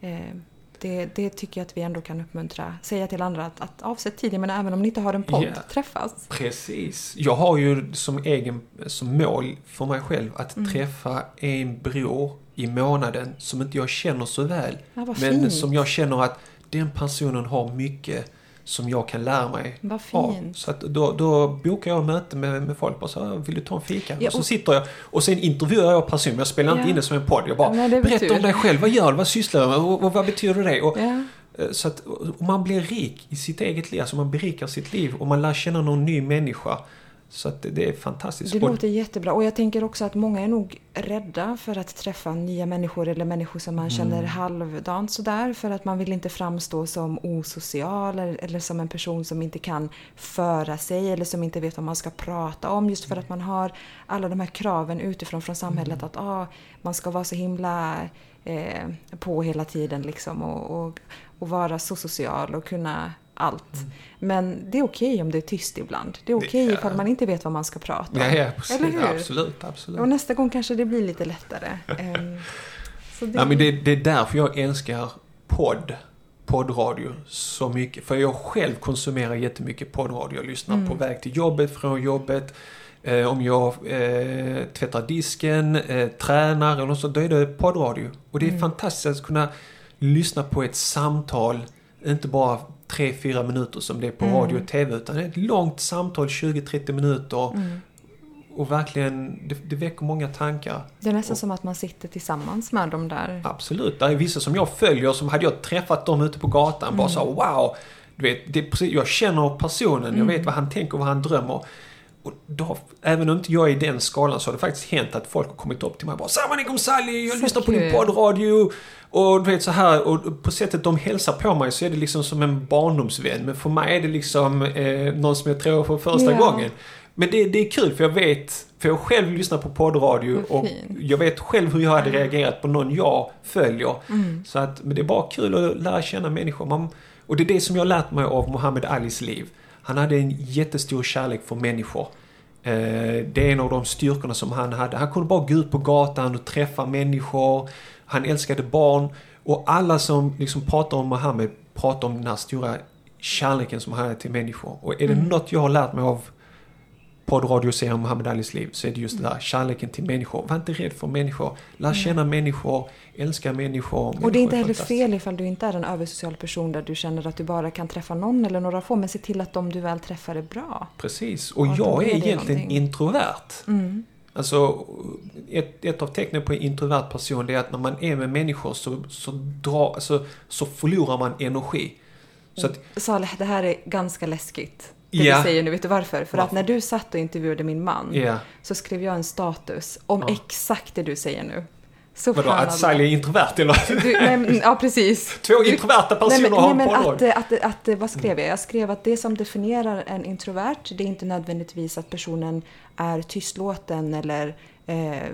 Eh, det, det, tycker jag att vi ändå kan uppmuntra. Säga till andra att, att avsätt tid, men även om ni inte har en podd, yeah. träffas. Precis. Jag har ju som egen som mål för mig själv att mm. träffa en bror i månaden som inte jag känner så väl. Ja, men fint. som jag känner att den personen har mycket som jag kan lära mig Vad fint. Så då, då bokar jag möte med, med folk och så vill du ta en fika? Ja, och, och så sitter jag och sen intervjuar jag personen. Jag spelar ja. inte in det som en podd. Jag bara, ja, berätta om dig själv. Vad gör du? Vad sysslar du med? Och, och vad betyder det? Och, ja. Eh, så att man blir rik i sitt eget liv. Alltså man berikar sitt liv och man lär känna någon ny människa. Så att det är fantastiskt. Det låter jättebra. Och jag tänker också att många är nog rädda för att träffa nya människor eller människor som man känner mm. halvdant sådär. För att man vill inte framstå som osocial eller, eller, som en person som inte kan föra sig eller som inte vet vad man ska prata om. Just för att man har alla de här kraven utifrån från samhället mm. att ah, man ska vara så himla eh, på hela tiden liksom och, och, och vara så social och kunna allt. Mm. Men det är okej okay om det är tyst ibland. Det är okej okay ifall man inte vet vad man ska prata om. Ja, ja precis. Eller hur? Absolut, absolut. Och nästa gång kanske det blir lite lättare. um, *laughs* så det... Ja, men det, det är därför jag älskar podd poddradio så mycket. För jag själv konsumerar jättemycket poddradio. Jag lyssnar mm. på väg till jobbet, från jobbet. Eh, om jag eh, tvättar disken, eh, tränar eller så, då är det poddradio. Och det är mm. fantastiskt att kunna lyssna på ett samtal, inte bara tre, fyra minuter som det är på mm. radio och TV. Utan ett långt samtal, 20-30 minuter. Mm. och verkligen, det, det väcker många tankar. Det är nästan och, som att man sitter tillsammans med dem där. Absolut, det är vissa som jag följer som hade jag träffat dem ute på gatan mm. bara så wow. Du vet, det precis, jag känner personen, mm. jag vet vad han tänker, vad han drömmer. Och då, även om inte jag är i den skalan så har det faktiskt hänt att folk har kommit upp till mig och bara alaikum Sally, jag så lyssnar kul. på din poddradio. Och du vet så här, och på sättet de hälsar på mig så är det liksom som en barndomsvän. Men för mig är det liksom eh, någon som jag tror för första ja. gången. Men det, det är kul för jag vet, för jag själv lyssnar på poddradio och jag vet själv hur jag hade reagerat på någon jag följer. Mm. Så att, men det är bara kul att lära känna människor. Man, och det är det som jag har lärt mig av Muhammad Alis liv. Han hade en jättestor kärlek för människor. Eh, det är en av de styrkorna som han hade. Han kunde bara gå ut på gatan och träffa människor. Han älskade barn. Och alla som liksom pratar om Muhammed pratar om den här stora kärleken som han hade till människor. Och är det mm. något jag har lärt mig av poddradioserien om Muhammed Alis liv så är det just det där kärleken till människor. Var inte rädd för människor. Lär mm. känna människor, älska människor. människor och det är inte heller fel ifall du inte är en översocial person där du känner att du bara kan träffa någon eller några få. Men se till att de du väl träffar är bra. Precis. Och, och jag är egentligen någonting. introvert. Mm. Alltså, ett, ett av tecknen på en introvert person det är att när man är med människor så, så, dra, alltså, så förlorar man energi. Så att, Saleh, det här är ganska läskigt det yeah. du säger nu. Vet du varför? För varför? att när du satt och intervjuade min man yeah. så skrev jag en status om ja. exakt det du säger nu. Så Vadå, att Sally är introvert eller? Du, nej, ja, precis. *laughs* Två introverta personer nej, men, har nej, men att, att, att, att, vad skrev jag? Jag skrev att det som definierar en introvert, det är inte nödvändigtvis att personen är tystlåten eller eh,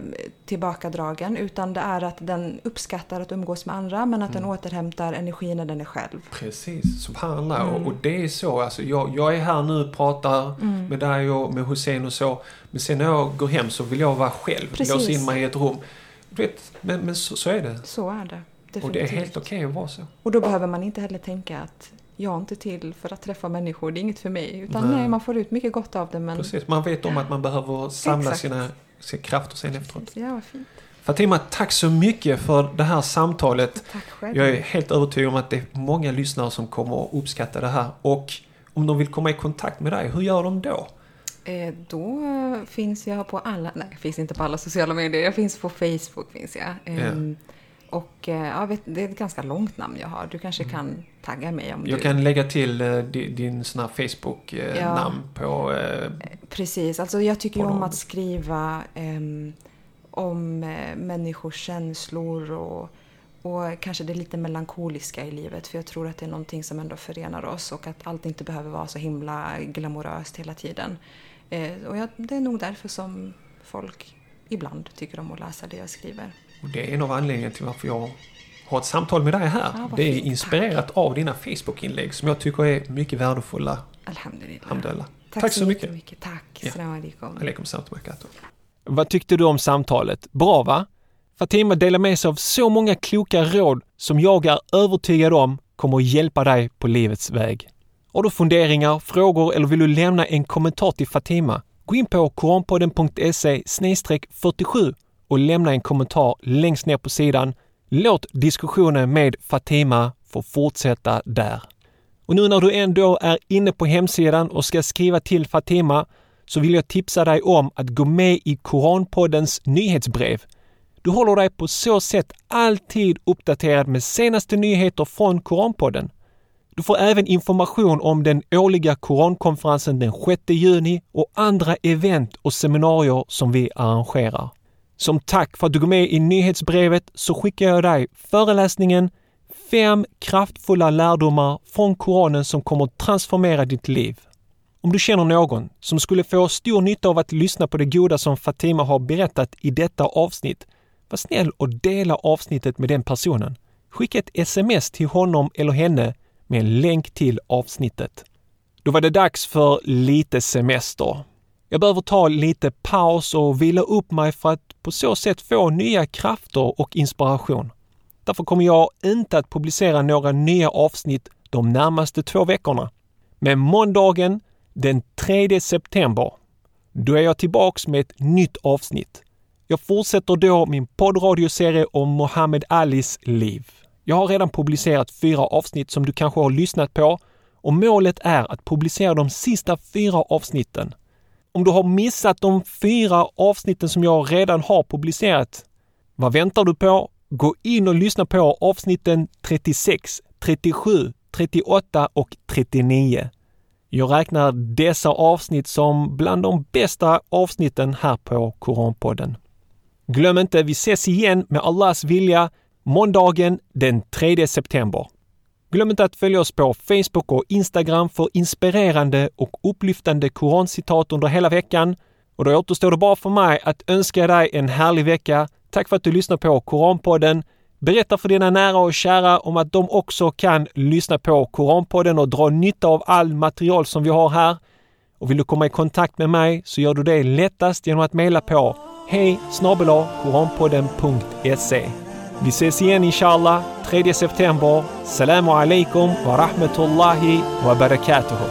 tillbakadragen utan det är att den uppskattar att umgås med andra men att mm. den återhämtar energi när den är själv. Precis, subhanallah. Mm. Och, och det är så, alltså jag, jag är här nu och pratar mm. med dig och med Hussein och så. Men sen när jag går hem så vill jag vara själv, låsa in mig i ett rum. Du vet, men, men så, så är det. Så är det. Definitivt. Och det är helt okej okay att vara så. Och då behöver man inte heller tänka att jag är inte till för att träffa människor, det är inget för mig. Utan nej, nej man får ut mycket gott av det. Men... Precis, man vet om att man behöver samla sina sin kraft och sen efteråt. Ja, vad fint. Fatima, tack så mycket för det här samtalet. Tack själv. Jag är helt övertygad om att det är många lyssnare som kommer att uppskatta det här. Och om de vill komma i kontakt med dig, hur gör de då? Eh, då finns jag på alla, nej jag finns inte på alla sociala medier, jag finns på Facebook finns jag. Eh, ja. Och eh, ja, vet, det är ett ganska långt namn jag har. Du kanske mm. kan tagga mig om jag du... kan lägga till uh, din, din Facebook-namn ja. på... Precis, alltså jag tycker ju om att skriva um, om uh, människors känslor och, och kanske det lite melankoliska i livet. För jag tror att det är någonting som ändå förenar oss och att allt inte behöver vara så himla glamoröst hela tiden. Och jag, det är nog därför som folk ibland tycker om att läsa det jag skriver. Och det är en av anledningarna till varför jag har ett samtal med dig här. Ja, det är fint, inspirerat tack. av dina Facebook-inlägg som jag tycker är mycket värdefulla. Alhamdulillah. Alhamdulillah. Tack, tack så mycket. mycket. Tack. Ja. Salam alaikum. Alaikum salam Vad tyckte du om samtalet? Bra va? Fatima delar med sig av så många kloka råd som jag är övertygad om kommer att hjälpa dig på livets väg. Har du funderingar, frågor eller vill du lämna en kommentar till Fatima? Gå in på koranpodden.se 47 och lämna en kommentar längst ner på sidan. Låt diskussionen med Fatima få fortsätta där. Och nu när du ändå är inne på hemsidan och ska skriva till Fatima så vill jag tipsa dig om att gå med i Koranpoddens nyhetsbrev. Du håller dig på så sätt alltid uppdaterad med senaste nyheter från Koranpodden. Du får även information om den årliga Korankonferensen den 6 juni och andra event och seminarier som vi arrangerar. Som tack för att du går med i nyhetsbrevet så skickar jag dig föreläsningen Fem kraftfulla lärdomar från Koranen som kommer att transformera ditt liv. Om du känner någon som skulle få stor nytta av att lyssna på det goda som Fatima har berättat i detta avsnitt, var snäll och dela avsnittet med den personen. Skicka ett sms till honom eller henne med en länk till avsnittet. Då var det dags för lite semester. Jag behöver ta lite paus och vila upp mig för att på så sätt få nya krafter och inspiration. Därför kommer jag inte att publicera några nya avsnitt de närmaste två veckorna. Men måndagen den 3 september, då är jag tillbaks med ett nytt avsnitt. Jag fortsätter då min poddradioserie om Muhammed Alis liv. Jag har redan publicerat fyra avsnitt som du kanske har lyssnat på och målet är att publicera de sista fyra avsnitten om du har missat de fyra avsnitten som jag redan har publicerat. Vad väntar du på? Gå in och lyssna på avsnitten 36, 37, 38 och 39. Jag räknar dessa avsnitt som bland de bästa avsnitten här på Koranpodden. Glöm inte, vi ses igen med Allahs vilja måndagen den 3 september. Glöm inte att följa oss på Facebook och Instagram för inspirerande och upplyftande korancitat under hela veckan. Och då återstår det bara för mig att önska dig en härlig vecka. Tack för att du lyssnar på Koranpodden. Berätta för dina nära och kära om att de också kan lyssna på Koranpodden och dra nytta av all material som vi har här. Och vill du komma i kontakt med mig så gör du det lättast genom att mejla på hej koranpodden.se vi ses igen inshallah 3 september. Salamu alaikum wa rahmatullahi wa barakatuhu.